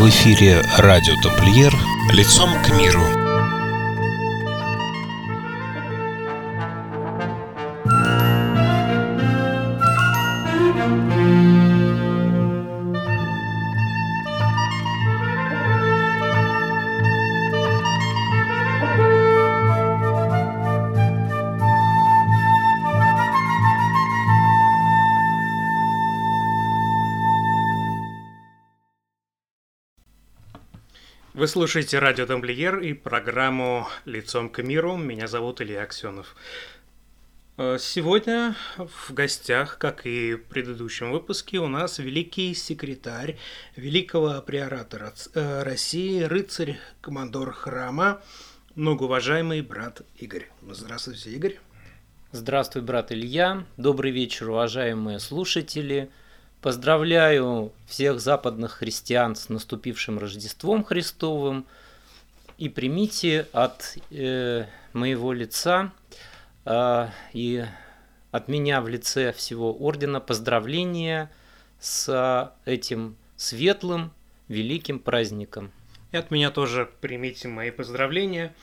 В эфире радио «Тамплиер» «Лицом к миру». Слушаете радио Тамплиер и программу «Лицом к миру». Меня зовут Илья Аксенов. Э, Сегодня в гостях, как и в предыдущем выпуске, у нас великий секретарь великого приоратора э, России, рыцарь, командор храма, многоуважаемый брат Игорь. Здравствуйте, Игорь. Здравствуй, брат Илья. Добрый вечер, уважаемые слушатели. Поздравляю всех западных христиан с наступившим Рождеством Христовым и примите от э, моего лица э, и от меня в лице всего ордена поздравления с этим светлым, великим праздником. И от меня тоже примите мои поздравления.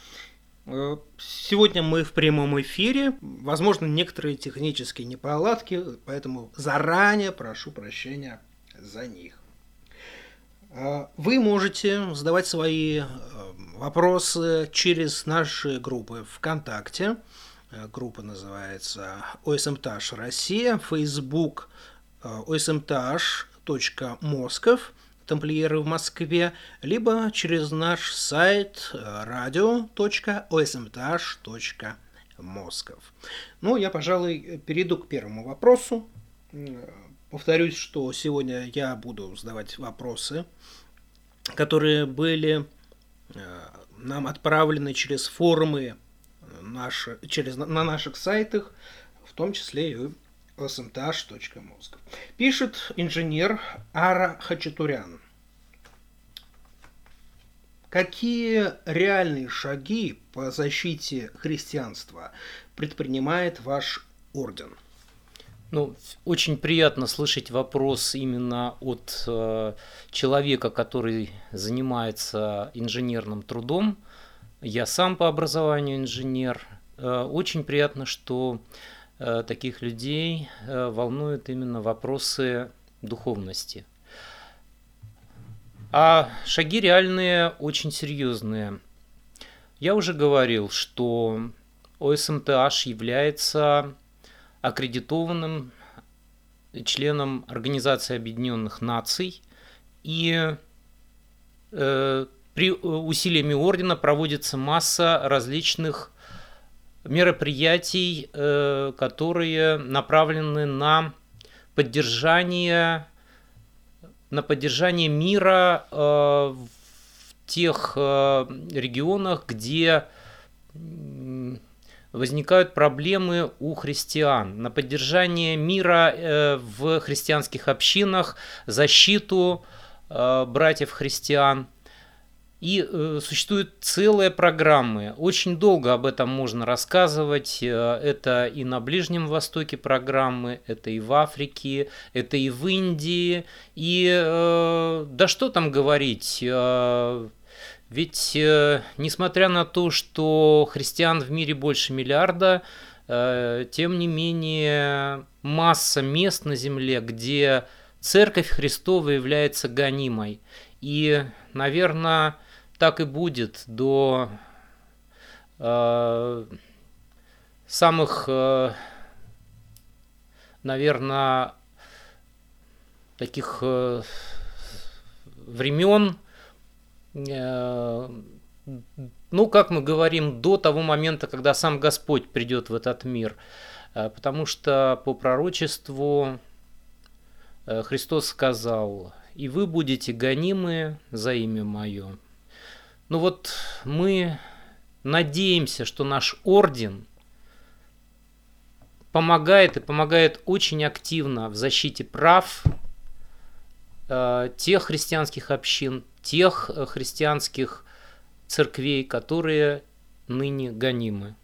Э, Сегодня мы в прямом эфире. Возможно, некоторые технические неполадки, поэтому заранее прошу прощения за них. Э, Вы можете задавать свои э, вопросы через наши группы ВКонтакте. Группа называется ОСМТАШ Россия, Facebook osmtash.москов, тамплиеры в Москве, либо через наш сайт radio.osmtash.москов. Ну, я, пожалуй, перейду к первому вопросу. Повторюсь, что сегодня я буду задавать вопросы, которые были э, нам отправлены через форумы наши, через, на наших сайтах, в том числе и smth.moscow. Пишет инженер Ара Хачатурян. Какие реальные шаги по защите христианства предпринимает ваш орден? Ну, очень приятно слышать вопрос именно от э, человека, который занимается инженерным трудом. Я сам по образованию инженер. Э, очень приятно, что э, таких людей э, волнуют именно вопросы духовности. А шаги реальные очень серьезные. Я уже говорил, что ОСМТH является аккредитованным членом Организации Объединенных Наций и э, при усилиями ордена проводится масса различных мероприятий, э, которые направлены на поддержание на поддержание мира э, в тех э, регионах, где возникают проблемы у христиан, на поддержание мира в христианских общинах, защиту братьев христиан. И э, существуют целые программы. Очень долго об этом можно рассказывать. Э, это и на Ближнем Востоке программы, это и в Африке, это и в Индии. И э, да что там говорить, э, ведь э, несмотря на то, что христиан в мире больше миллиарда, э, тем не менее масса мест на земле, где Церковь Христова является гонимой. И, наверное, так и будет до э, самых, э, наверное, таких э, времен, э, ну, как мы говорим, до того момента, когда сам Господь придет в этот мир. Э, потому что по пророчеству э, Христос сказал, и вы будете гонимы за имя Мое. Ну вот мы надеемся, что наш орден помогает и помогает очень активно в защите прав э, тех христианских общин, тех э, христианских церквей, которые ныне гонимы.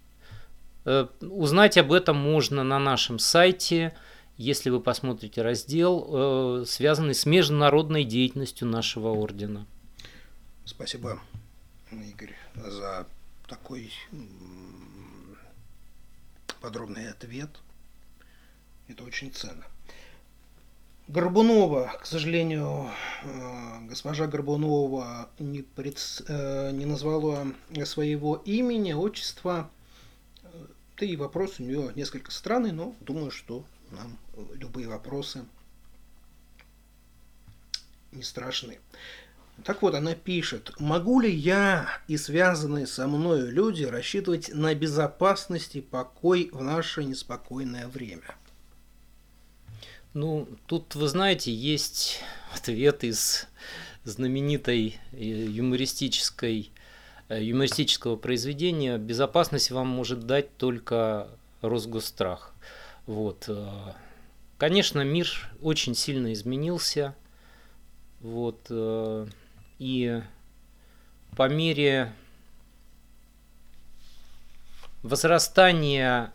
Э, узнать об этом можно на нашем сайте, если вы посмотрите раздел, связанный с международной деятельностью нашего ордена. Спасибо, Игорь, за такой подробный ответ. Это очень ценно. Горбунова, к сожалению, э, госпожа Горбунова не, пред, э, не назвала своего имени, отчества. Да и вопрос у нее несколько странный, но думаю, что нам любые вопросы не страшны. Так вот, она пишет, могу ли я и связанные со мною люди рассчитывать на безопасность и покой в наше неспокойное время? Ну, тут, вы знаете, есть ответ из знаменитой э, юмористической, э, юмористического произведения. Безопасность вам может дать только Росгосстрах. Вот. Э, конечно, мир очень сильно изменился. Вот. И по мере возрастания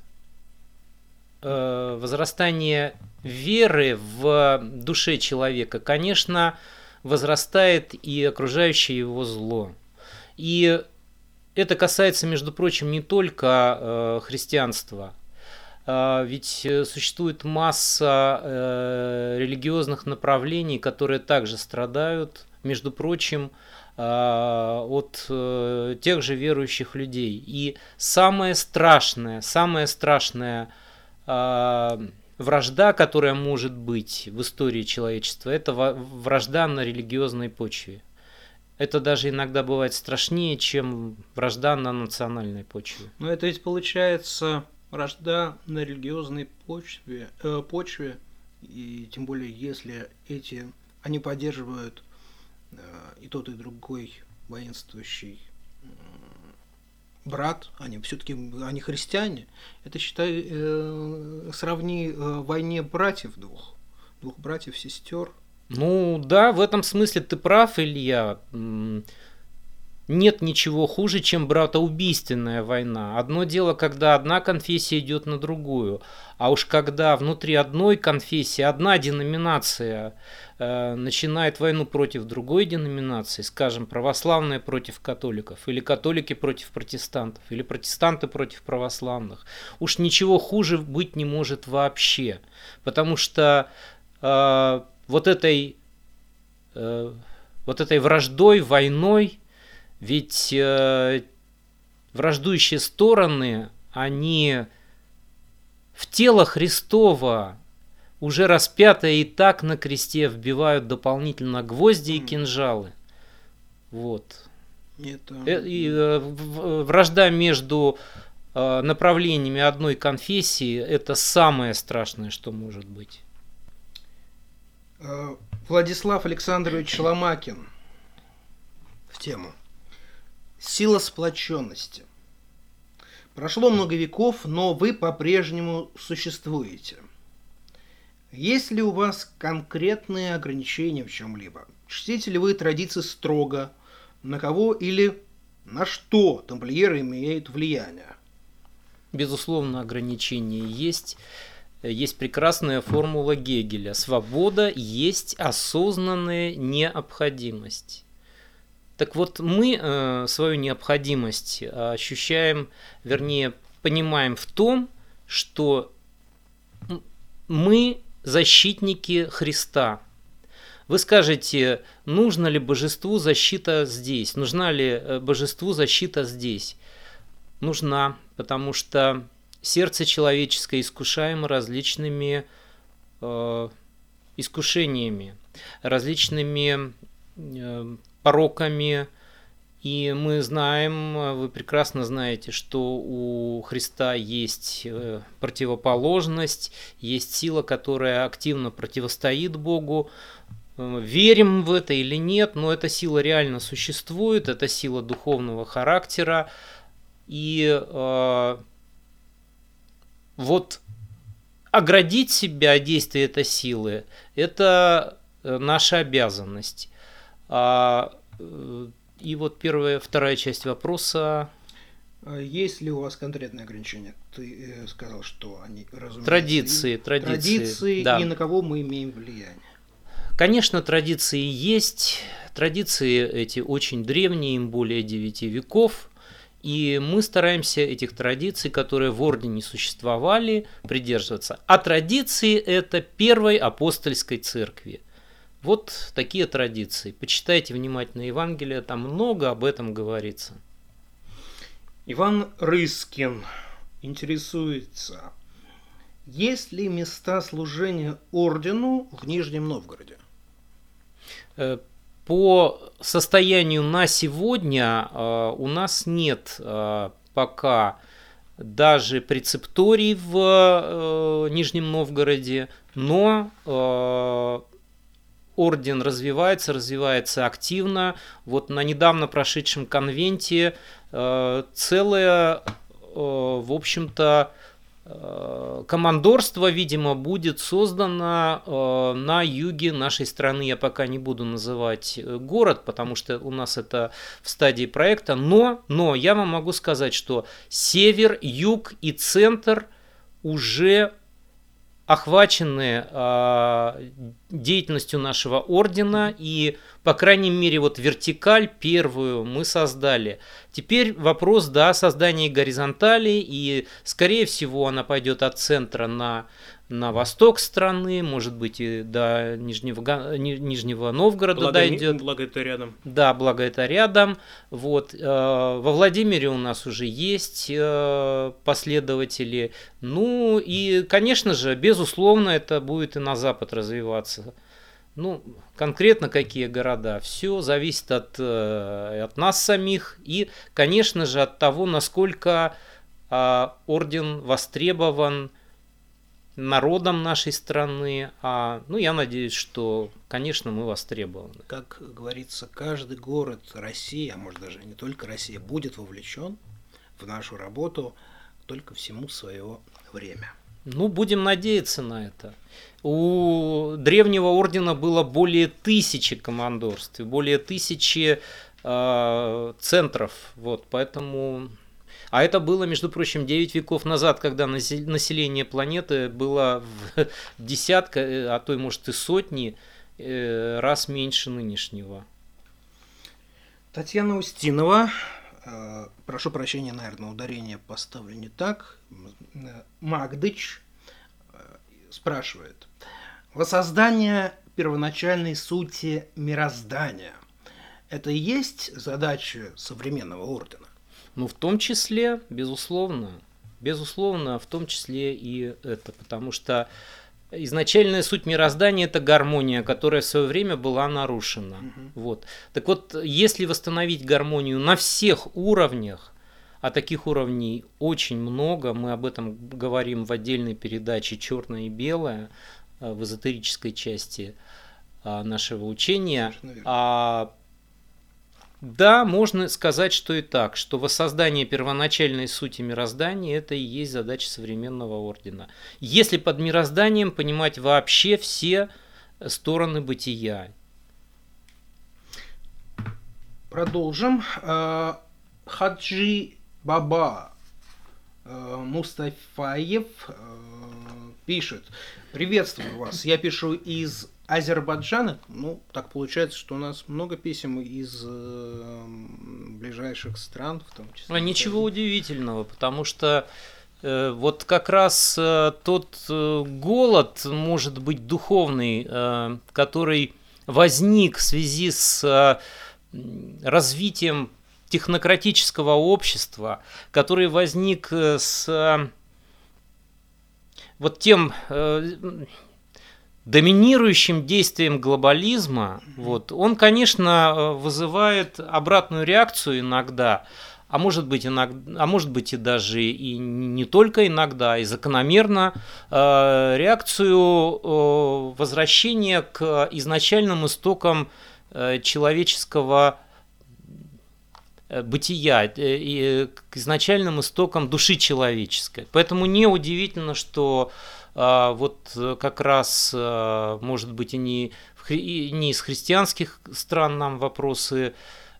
возрастания веры в душе человека, конечно, возрастает и окружающее его зло. И это касается, между прочим, не только э, христианства. Э, ведь существует масса э, религиозных направлений, которые также страдают, между прочим, э, от э, тех же верующих людей. И самое страшное, самое страшное э, вражда, которая может быть в истории человечества, это вражда на религиозной почве. Это даже иногда бывает страшнее, чем вражда на национальной почве. Но это ведь получается вражда на религиозной почве, э, почве и тем более если эти они поддерживают и тот и другой воинствующий брат, они все-таки они христиане. Это считай, э, сравни э, войне братьев двух, двух братьев, сестер. Ну да, в этом смысле ты прав, Илья. Нет ничего хуже, чем братоубийственная война. Одно дело, когда одна конфессия идет на другую, а уж когда внутри одной конфессии одна деноминация Э, начинает войну против другой деноминации, скажем, православная против католиков, или католики против протестантов, или протестанты против православных, уж ничего хуже быть не может вообще, потому что э, вот этой э, вот этой враждой, войной, ведь э, враждующие стороны, они в тело Христова уже распятые и так на кресте вбивают дополнительно гвозди и кинжалы. Вот. Это... Э, и, э, вражда между э, направлениями одной конфессии это самое страшное, что может быть. Владислав Александрович Ломакин в тему. Сила сплоченности. Прошло много веков, но вы по-прежнему существуете – есть ли у вас конкретные ограничения в чем-либо? Чтите ли вы традиции строго? На кого или на что тамплиеры имеют влияние? Безусловно, ограничения есть. Есть прекрасная формула Гегеля. Свобода есть осознанная необходимость. Так вот, мы э, свою необходимость ощущаем, вернее, понимаем в том, что мы защитники Христа. Вы скажете, нужно ли божеству защита здесь? Нужна ли э, божеству защита здесь? Нужна, потому что сердце человеческое искушаемо различными э, искушениями, различными э, пороками, и мы знаем, вы прекрасно знаете, что у Христа есть э, противоположность, есть сила, которая активно противостоит Богу. Э, верим в это или нет, но эта сила реально существует, это сила духовного характера. И э, вот оградить себя от действия этой силы – это э, наша обязанность. А, и вот первая, вторая часть вопроса. А есть ли у вас конкретные ограничения? Ты э, сказал, что они, разумеется, традиции, традиции, традиции да. и на кого мы имеем влияние? Конечно, традиции есть. Традиции эти очень древние, им более 9 веков. И мы стараемся этих традиций, которые в ордене существовали, придерживаться. А традиции это первой апостольской церкви. Вот такие традиции. Почитайте внимательно Евангелие, там много об этом говорится. Иван Рыскин интересуется, есть ли места служения ордену в Нижнем Новгороде? Э, по состоянию на сегодня э, у нас нет э, пока даже прецепторий в Нижнем Новгороде, но орден развивается, развивается активно. Вот на недавно прошедшем конвенте целая, в общем-то, Э, командорство, видимо, будет создано э, на юге нашей страны. Я пока не буду называть э, город, потому что у нас это в стадии проекта. Но, но я вам могу сказать, что север, юг и центр уже охвачены э, деятельностью нашего ордена. И, по крайней мере, вот вертикаль первую мы создали. Теперь вопрос, да, создания горизонтали. И, скорее всего, она пойдет от центра на на восток страны, может быть и до Нижнего, Нижнего Новгорода благо, дойдет. Благо это рядом. Да, благо это рядом. Вот. Э, во Владимире у нас уже есть э, последователи. Ну и, конечно же, безусловно, это будет и на запад развиваться. Ну, конкретно какие города, все зависит от, э, от нас самих и, конечно же, от того, насколько а, орден востребован народом нашей страны. А, ну, я надеюсь, что, конечно, мы востребованы. Как говорится, каждый город России, а может даже не только Россия, будет вовлечен в нашу работу только всему свое время. Ну, будем надеяться на это. У древнего ордена было более тысячи командорств, более тысячи э, центров. Вот, поэтому а это было, между прочим, 9 веков назад, когда население планеты было в десятка, э, а то и может и сотни э, раз меньше нынешнего. Татьяна Устинова, э, прошу прощения, наверное, ударение поставлю не так. Магдыч спрашивает. Воссоздание первоначальной сути мироздания – это и есть задача современного ордена? Ну, в том числе, безусловно, безусловно, в том числе и это, потому что изначальная суть мироздания это гармония, которая в свое время была нарушена. Угу. Вот. Так вот, если восстановить гармонию на всех уровнях, а таких уровней очень много, мы об этом говорим в отдельной передаче «Черное и белое» э, в эзотерической части э, нашего учения. А да, можно сказать, что и так, что воссоздание первоначальной сути мироздания – это и есть задача современного ордена. Если под мирозданием понимать вообще все стороны бытия. Продолжим. Э, Хаджи Баба э, Мустафаев э, пишет. Приветствую вас. Я пишу из Азербайджана, ну, так получается, что у нас много писем из э, ближайших стран, в том числе. А ничего удивительного, потому что э, вот как раз э, тот э, голод, может быть, духовный, э, который возник в связи с э, развитием технократического общества, который возник э, с э, вот тем э, доминирующим действием глобализма, вот, он, конечно, э, вызывает обратную реакцию иногда, а может быть, иногда, а может быть и даже и не только иногда, и закономерно э, реакцию э, возвращения к изначальным истокам э, человеческого э, бытия, э, и к изначальным истокам души человеческой. Поэтому неудивительно, что а, вот э, как раз, э, может быть, и не, не из христианских стран нам вопросы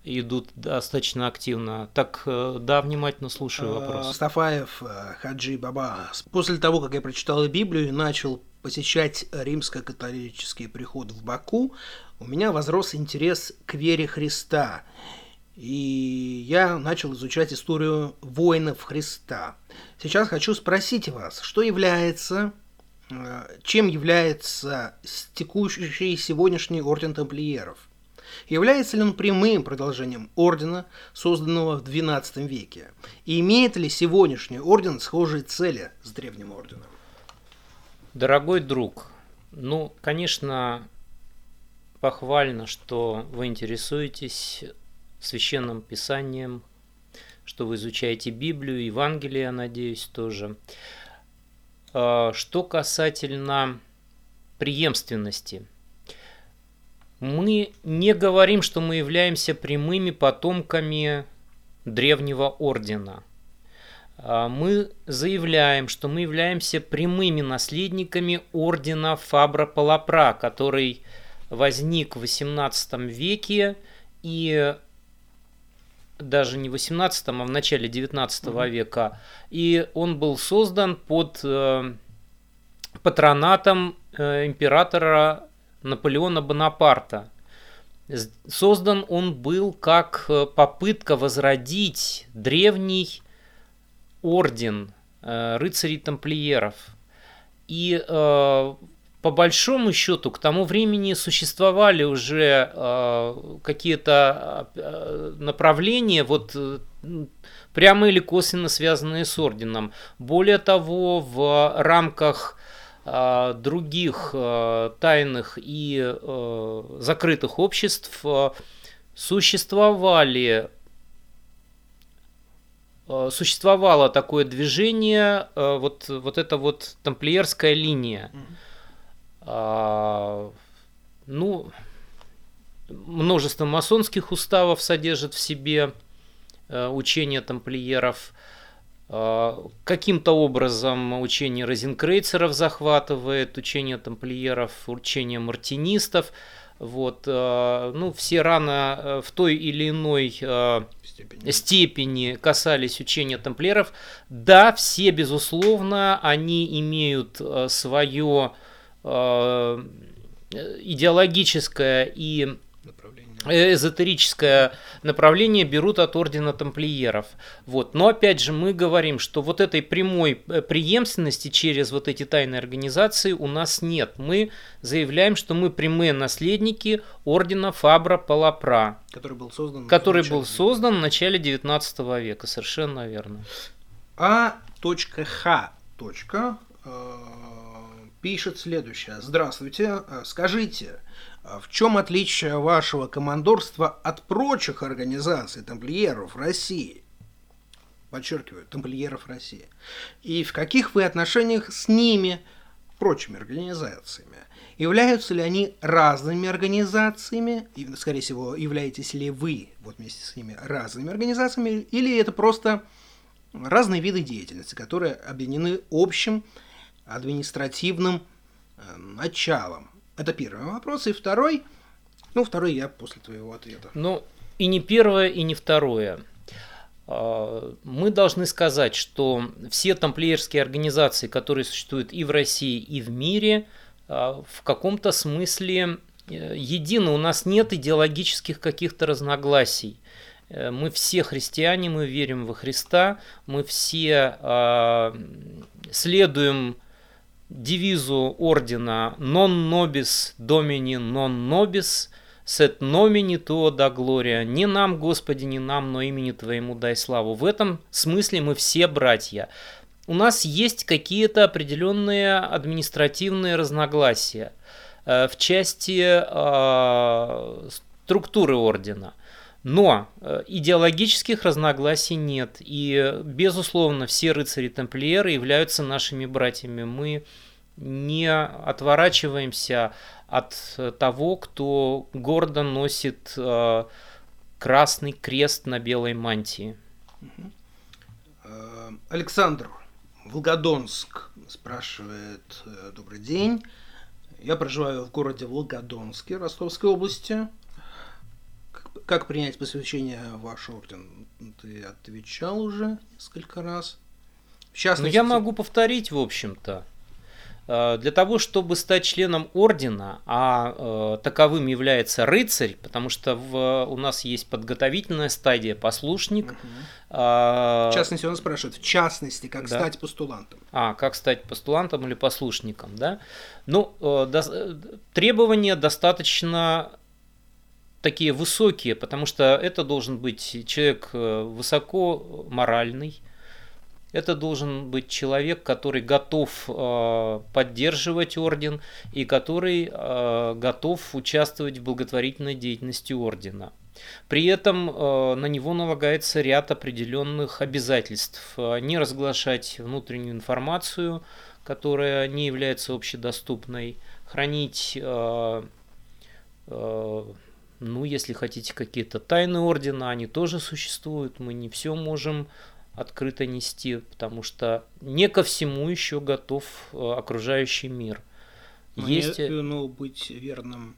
идут достаточно активно. Так, э, да, внимательно слушаю вопрос. Стафаев Хаджи Баба. После того, как я прочитал Библию и начал посещать римско-католический приход в Баку, у меня возрос интерес к вере Христа. И я начал изучать историю воинов Христа. Сейчас хочу спросить вас, что является, чем является текущий сегодняшний орден тамплиеров? Является ли он прямым продолжением ордена, созданного в XII веке? И имеет ли сегодняшний орден схожие цели с древним орденом? Дорогой друг, ну, конечно, похвально, что вы интересуетесь священным писанием, что вы изучаете Библию, Евангелие, я надеюсь, тоже. А, что касательно преемственности – мы не говорим, что мы являемся прямыми потомками древнего ордена. А, мы заявляем, что мы являемся прямыми наследниками ордена Фабра Палапра, который возник в XVIII веке и даже не в 18 а в начале 19 mm-hmm. века. И он был создан под э, патронатом э, императора Наполеона Бонапарта. Создан он был как э, попытка возродить древний орден э, рыцарей-тамплиеров. И э, по большому счету к тому времени существовали уже какие-то направления, вот прямо или косвенно связанные с орденом. Более того, в рамках а, других а, тайных и а, закрытых обществ существовали существовало такое движение, вот, вот эта вот тамплиерская линия. Mm-hmm. Ну, множество масонских уставов содержит в себе учение тамплиеров. А, каким-то образом учение розенкрейцеров захватывает, учение тамплиеров, учение мартинистов. Вот, а, ну, все рано э, в той или иной а, степени. степени касались учения тамплиеров. Да, все, безусловно, они имеют свое идеологическое и Э, эзотерическое направление берут от ордена тамплиеров. Вот. Но опять же мы говорим, что вот этой прямой э, преемственности через вот эти тайные организации у нас нет. Мы заявляем, что мы прямые наследники ордена Фабра Палапра. Который был создан, который был создан в начале 19 века, совершенно верно. А.Х. Э, пишет следующее. Здравствуйте, скажите, а в чем отличие вашего командорства от прочих организаций тамплиеров России? Подчеркиваю, тамплиеров России. И в каких вы отношениях с ними, прочими организациями? Являются ли они разными организациями? И, скорее всего, являетесь ли вы вот вместе с ними разными организациями? Или это просто разные виды деятельности, которые объединены общим административным э, началом? Это первый вопрос. И второй, ну, второй я после твоего ответа. Ну, и не первое, и не второе. А, мы должны сказать, что все тамплиерские организации, которые существуют и в России, и в мире, а, в каком-то смысле э, едины. У нас нет идеологических каких-то разногласий. Э, мы все христиане, мы верим во Христа, мы все а, следуем девизу ордена «Non nobis domini non nobis, nomini tuo da gloria» «Не нам, Господи, не нам, но имени Твоему дай славу». В этом смысле мы все братья. У нас есть какие-то определенные административные разногласия э, в части э, структуры ордена. Но э, идеологических разногласий нет. И, безусловно, все рыцари-тамплиеры являются нашими братьями. Мы не отворачиваемся от того, кто гордо носит э, красный крест на белой мантии. Э, Александр, Волгодонск спрашивает, добрый день. Я проживаю в городе Волгодонске Ростовской области. Как принять посвящение в ваш орден? Ты отвечал уже несколько раз. В частности... Ну, я могу повторить, в общем-то. Э, для того, чтобы стать членом ордена, а э, таковым является рыцарь, потому что в, у нас есть подготовительная стадия послушник. Угу. А, в частности, он спрашивает, в частности, как да. стать постулантом. А, как стать постулантом или послушником, да? Ну, э, до, требования достаточно такие высокие, потому что это должен быть человек высоко моральный, это должен быть человек, который готов э, поддерживать орден и который э, готов участвовать в благотворительной деятельности ордена. При этом э, на него налагается ряд определенных обязательств. Не разглашать внутреннюю информацию, которая не является общедоступной, хранить, ну, если хотите, какие-то тайны ордена, они тоже существуют, мы не все можем открыто нести, потому что не ко всему еще готов э, окружающий мир. Мне, Есть... ну, быть верным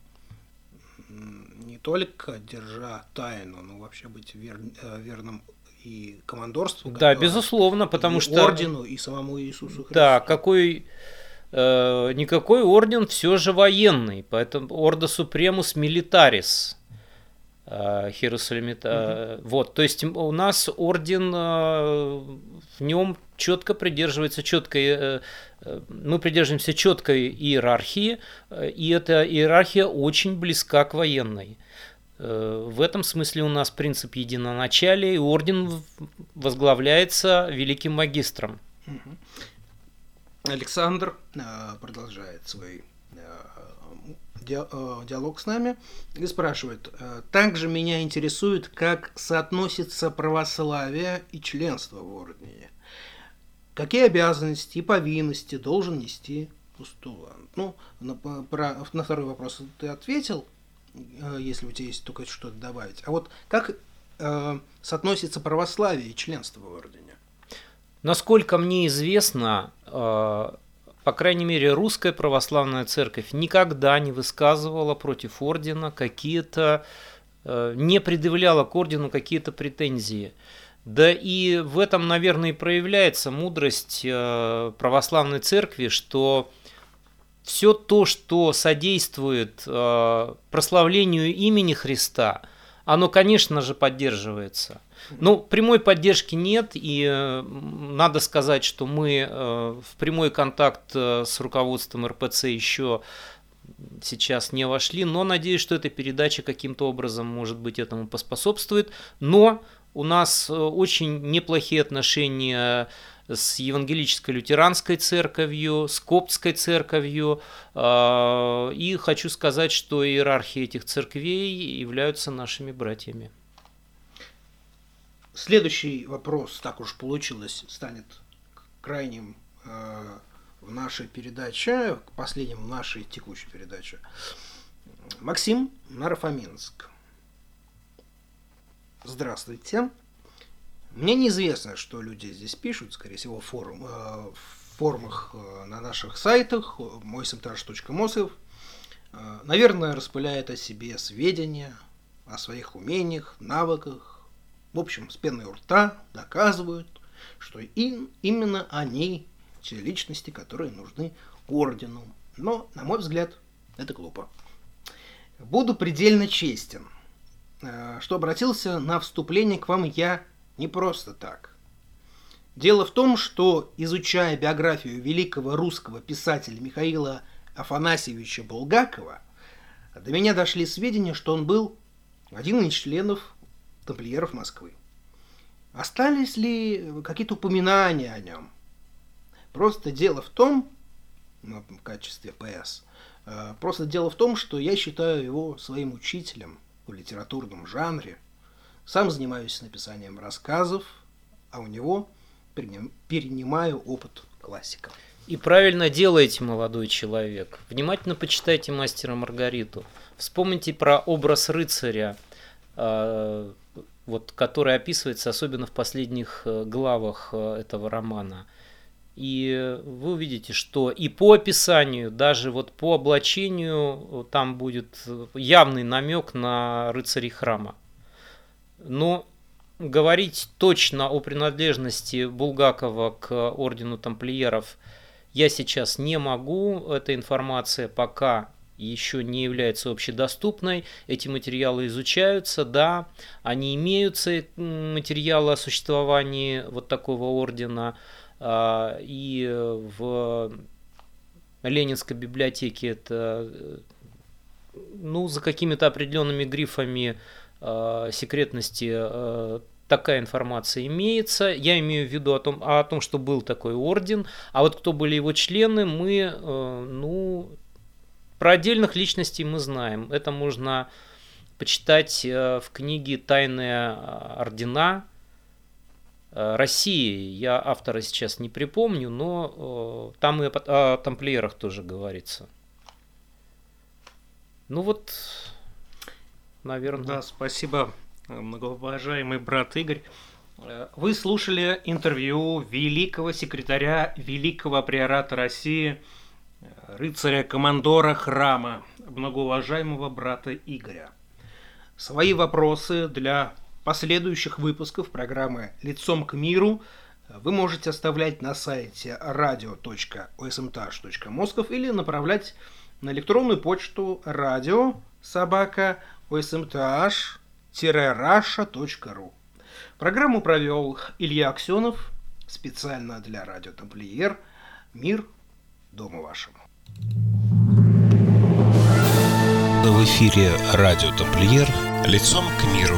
не только держа тайну, но вообще быть вер, э, верным и командорству. Да, безусловно, потому и что... Ордену и самому Иисусу Христу. Да, какой... Э, никакой орден все же военный, поэтому Орда Супремус Милитарис Херусалимита. Угу. Вот, то есть у нас орден э, в нем четко придерживается четкой, э, мы придерживаемся четкой иерархии, и эта иерархия очень близка к военной. В этом смысле у нас принцип единоначалия, и орден возглавляется великим магистром. Александр продолжает свой Э, диалог с нами и спрашивает, «Э, также меня интересует, как соотносится православие и членство в ордене. Какие обязанности и повинности должен нести постулант? Ну, на, про, на второй вопрос ты ответил, э, если у тебя есть только что-то добавить. А вот как э, соотносится православие и членство в ордене? Насколько мне известно, э, по крайней мере, русская православная церковь никогда не высказывала против ордена какие-то, э, не предъявляла к ордену какие-то претензии. Да и в этом, наверное, и проявляется мудрость э, православной церкви, что все то, что содействует прославлению имени Христа, оно, конечно же, поддерживается – ну, прямой поддержки нет, и э, надо сказать, что мы э, в прямой контакт э, с руководством РПЦ еще сейчас не вошли, но надеюсь, что эта передача каким-то образом, может быть, этому поспособствует. Но у нас очень неплохие отношения с Евангелической лютеранской церковью, с Коптской церковью. И хочу сказать, что иерархии этих церквей являются нашими братьями. Следующий вопрос, так уж получилось, станет крайним э, в нашей передаче, последним в нашей текущей передаче. Максим Нарафаминск. Здравствуйте. Мне неизвестно, что люди здесь пишут, скорее всего, форум, э, в форумах э, на наших сайтах, moisimtrash.mosov. Э, наверное, распыляет о себе сведения, о своих умениях, навыках, в общем, с пеной у рта доказывают, что им, именно они те личности, которые нужны ордену. Но, на мой взгляд, это глупо. Буду предельно честен, э, что обратился на вступление к вам я не просто так. Дело в том, что, изучая биографию великого русского писателя Михаила Афанасьевича Булгакова, до меня дошли сведения, что он был один из членов тамплиеров Москвы. Остались ли какие-то упоминания о нем? Просто дело в том, ну, в качестве ПС, э, просто дело в том, что я считаю его своим учителем в литературном жанре. Сам занимаюсь написанием рассказов, а у него перенимаю опыт классиков. И правильно делаете, молодой человек. Внимательно почитайте «Мастера Маргариту». Вспомните про образ рыцаря, вот, который описывается особенно в последних э, главах э, этого романа. И вы увидите, что и по описанию, даже вот по облачению, э, там будет явный намек на рыцарей храма. Но говорить точно о принадлежности Булгакова к ордену тамплиеров я сейчас не могу, эта информация пока еще не является общедоступной. Эти материалы изучаются, да, они имеются, материалы о существовании вот такого ордена. А, и в Ленинской библиотеке это ну, за какими-то определенными грифами э, секретности э, такая информация имеется. Я имею в виду о том, о том, что был такой орден. А вот кто были его члены, мы, э, ну, про отдельных личностей мы знаем. Это можно почитать э, в книге «Тайные ордена», э, России. Я автора сейчас не припомню, но э, там и о тамплиерах тоже говорится. Ну вот, наверное. Да, спасибо, многоуважаемый брат Игорь. Вы слушали интервью великого секретаря Великого Приората России, рыцаря-командора храма, многоуважаемого брата Игоря. Свои вопросы для последующих выпусков программы «Лицом к миру» вы можете оставлять на сайте radio.osmtash.moskov или направлять на электронную почту радио собака osmth-rasha.ru. Программу провел Илья Аксенов специально для радио Тамплиер. Мир дому вашему. В эфире радио Тамплиер лицом к миру.